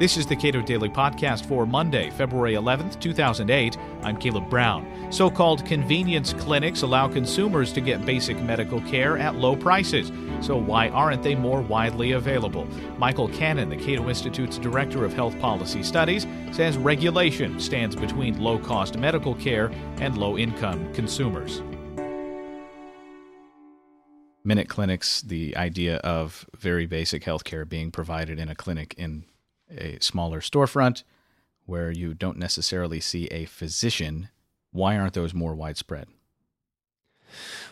This is the Cato Daily Podcast for Monday, February 11th, 2008. I'm Caleb Brown. So called convenience clinics allow consumers to get basic medical care at low prices. So, why aren't they more widely available? Michael Cannon, the Cato Institute's Director of Health Policy Studies, says regulation stands between low cost medical care and low income consumers. Minute clinics, the idea of very basic health care being provided in a clinic in a smaller storefront where you don't necessarily see a physician, why aren't those more widespread?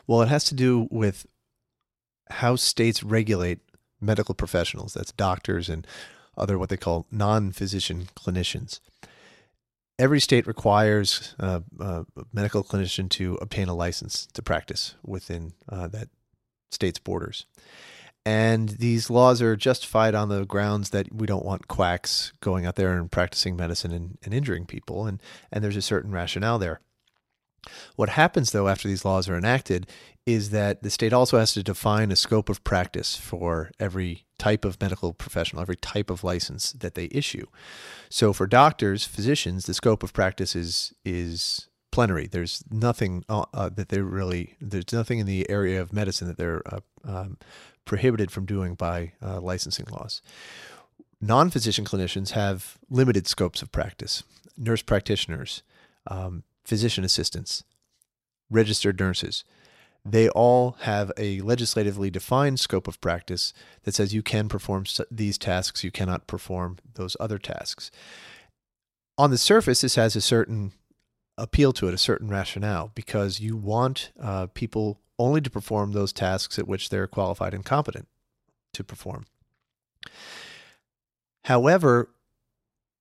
Well, it has to do with how states regulate medical professionals that's doctors and other what they call non physician clinicians. Every state requires uh, a medical clinician to obtain a license to practice within uh, that state's borders. And these laws are justified on the grounds that we don't want quacks going out there and practicing medicine and, and injuring people. And, and there's a certain rationale there. What happens, though, after these laws are enacted is that the state also has to define a scope of practice for every type of medical professional, every type of license that they issue. So for doctors, physicians, the scope of practice is is plenary. There's nothing uh, uh, that they're really there's nothing in the area of medicine that they're uh, um, prohibited from doing by uh, licensing laws. Non physician clinicians have limited scopes of practice. Nurse practitioners, um, physician assistants, registered nurses, they all have a legislatively defined scope of practice that says you can perform these tasks, you cannot perform those other tasks. On the surface, this has a certain appeal to it, a certain rationale, because you want uh, people only to perform those tasks at which they're qualified and competent to perform. However,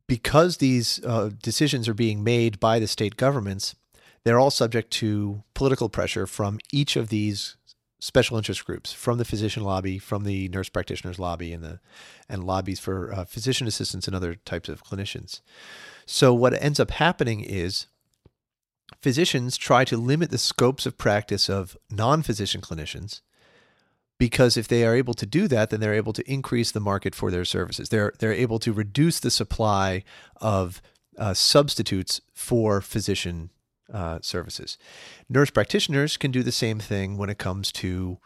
because these uh, decisions are being made by the state governments, they're all subject to political pressure from each of these special interest groups, from the physician lobby, from the nurse practitioners lobby, and the and lobbies for uh, physician assistants and other types of clinicians. So what ends up happening is physicians try to limit the scopes of practice of non physician clinicians because if they are able to do that, then they're able to increase the market for their services. They're, they're able to reduce the supply of uh, substitutes for physician uh, services. Nurse practitioners can do the same thing when it comes to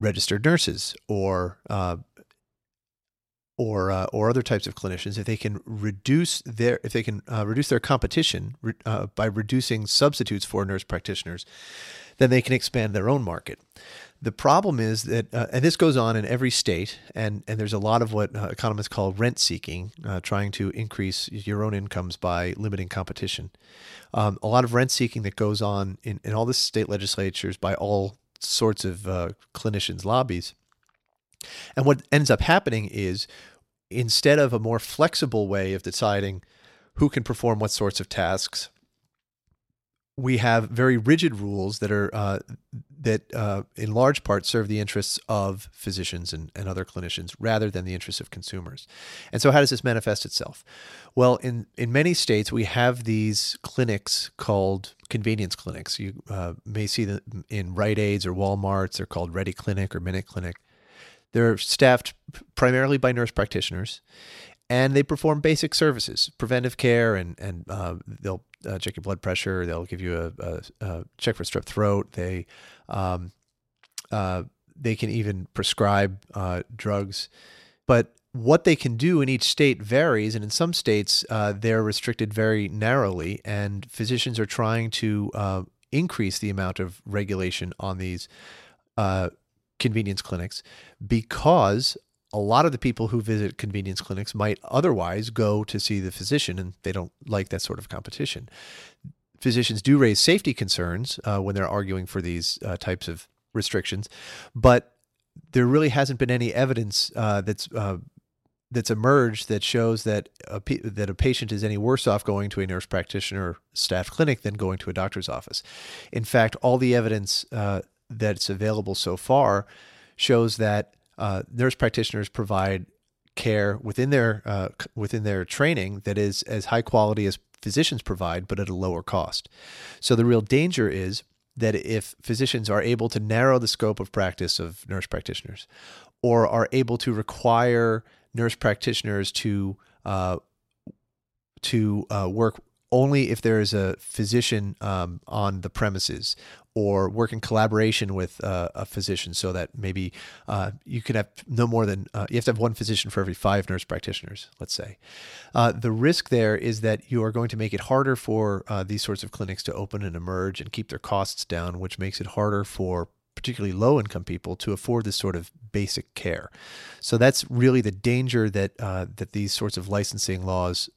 registered nurses or uh, or uh, or other types of clinicians if they can reduce their if they can uh, reduce their competition uh, by reducing substitutes for nurse practitioners, then they can expand their own market. The problem is that, uh, and this goes on in every state, and, and there's a lot of what uh, economists call rent seeking, uh, trying to increase your own incomes by limiting competition. Um, a lot of rent seeking that goes on in, in all the state legislatures by all sorts of clinicians' lobbies. And what ends up happening is instead of a more flexible way of deciding who can perform what sorts of tasks, we have very rigid rules that are uh, that uh, in large part serve the interests of physicians and, and other clinicians rather than the interests of consumers. And so how does this manifest itself? Well, in, in many states, we have these clinics called convenience clinics. You uh, may see them in Rite Aids or Walmarts. They're called RediClinic or Minute Clinic. They're staffed primarily by nurse practitioners, and they perform basic services, preventive care, and and uh, they'll uh, check your blood pressure. They'll give you a, a, a check for strep throat. They um, uh, they can even prescribe uh, drugs, but what they can do in each state varies, and in some states uh, they're restricted very narrowly, and physicians are trying to uh, increase the amount of regulation on these convenience clinics because a lot of the people who visit convenience clinics might otherwise go to see the physician and they don't like that sort of competition. Physicians do raise safety concerns uh, when they're arguing for these uh, types of restrictions, but there really hasn't been any evidence uh, that's uh, that's emerged that shows that a, that a patient is any worse off going to a nurse practitioner staff clinic than going to a doctor's office. In fact, all the evidence uh, that's available so far shows that uh, nurse practitioners provide care within their uh, within their training that is as high quality as physicians provide, but at a lower cost. So the real danger is that if physicians are able to narrow the scope of practice of nurse practitioners, or are able to require nurse practitioners to uh, to uh, work only if there is a physician um, on the premises or work in collaboration with uh, a physician so that maybe uh, you can have no more than uh, you have to have one physician for every five nurse practitioners let's say. Uh, the risk there is that you are going to make it harder for uh, these sorts of clinics to open and emerge and keep their costs down which makes it harder for particularly low income people to afford this sort of basic care. So that's really the danger that uh, that these sorts of licensing laws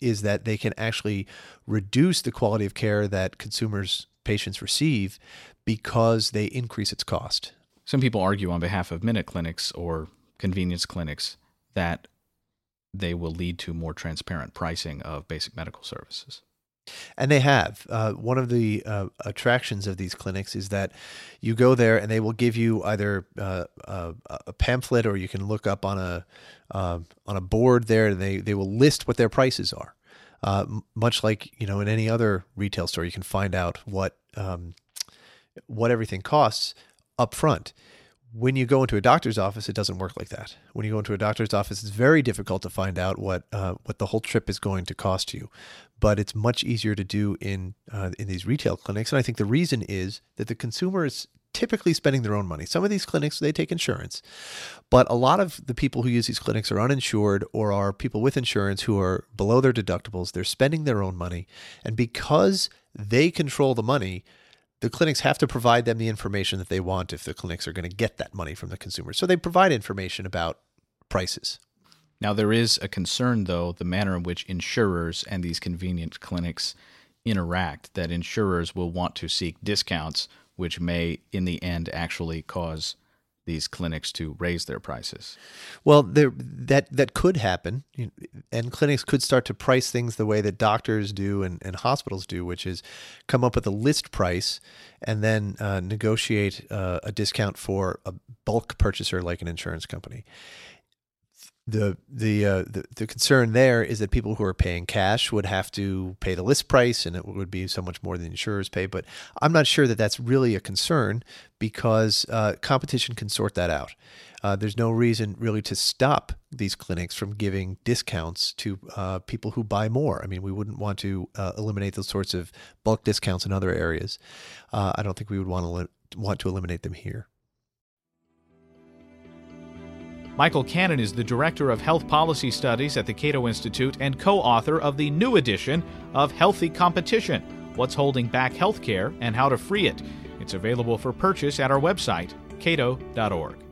is that they can actually reduce the quality of care that consumers, patients receive because they increase its cost. Some people argue on behalf of minute clinics or convenience clinics that they will lead to more transparent pricing of basic medical services. And they have. Uh, one of the uh, attractions of these clinics is that you go there and they will give you either uh, a, a, pamphlet or you can look up on a uh, on a board there. And they they will list what their prices are. Uh, much like you know in any other retail store, you can find out what um, what everything costs up front when you go into a doctor's office, it doesn't work like that. When you go into a doctor's office, it's very difficult to find out what uh, what the whole trip is going to cost you. But it's much easier to do in uh, in these retail clinics, and I think the reason is that the consumer is typically spending their own money. Some of these clinics they take insurance, but a lot of the people who use these clinics are uninsured or are people with insurance who are below their deductibles. They're spending their own money, and because they control the money the clinics have to provide them the information that they want if the clinics are going to get that money from the consumer. So they provide information about prices. Now, there is a concern, though, the manner in which insurers and these convenient clinics interact, that insurers will want to seek discounts, which may, in the end, actually cause these clinics to raise their prices. Well, there, that that could happen, and clinics could start to price things the way that doctors do and, and hospitals do, which is come up with a list price and then uh, negotiate uh, a discount for a bulk purchaser like an insurance company the the, uh, the the concern there is that people who are paying cash would have to pay the list price, and it would be so much more than insurers pay. But I'm not sure that that's really a concern because uh, competition can sort that out. Uh, there's no reason really to stop these clinics from giving discounts to uh, people who buy more. I mean, we wouldn't want to uh, eliminate those sorts of bulk discounts in other areas. Uh, I don't think we would want to want to eliminate them here. Michael Cannon is the Director of Health Policy Studies at the Cato Institute and co author of the new edition of Healthy Competition What's Holding Back Healthcare and How to Free It. It's available for purchase at our website, cato.org.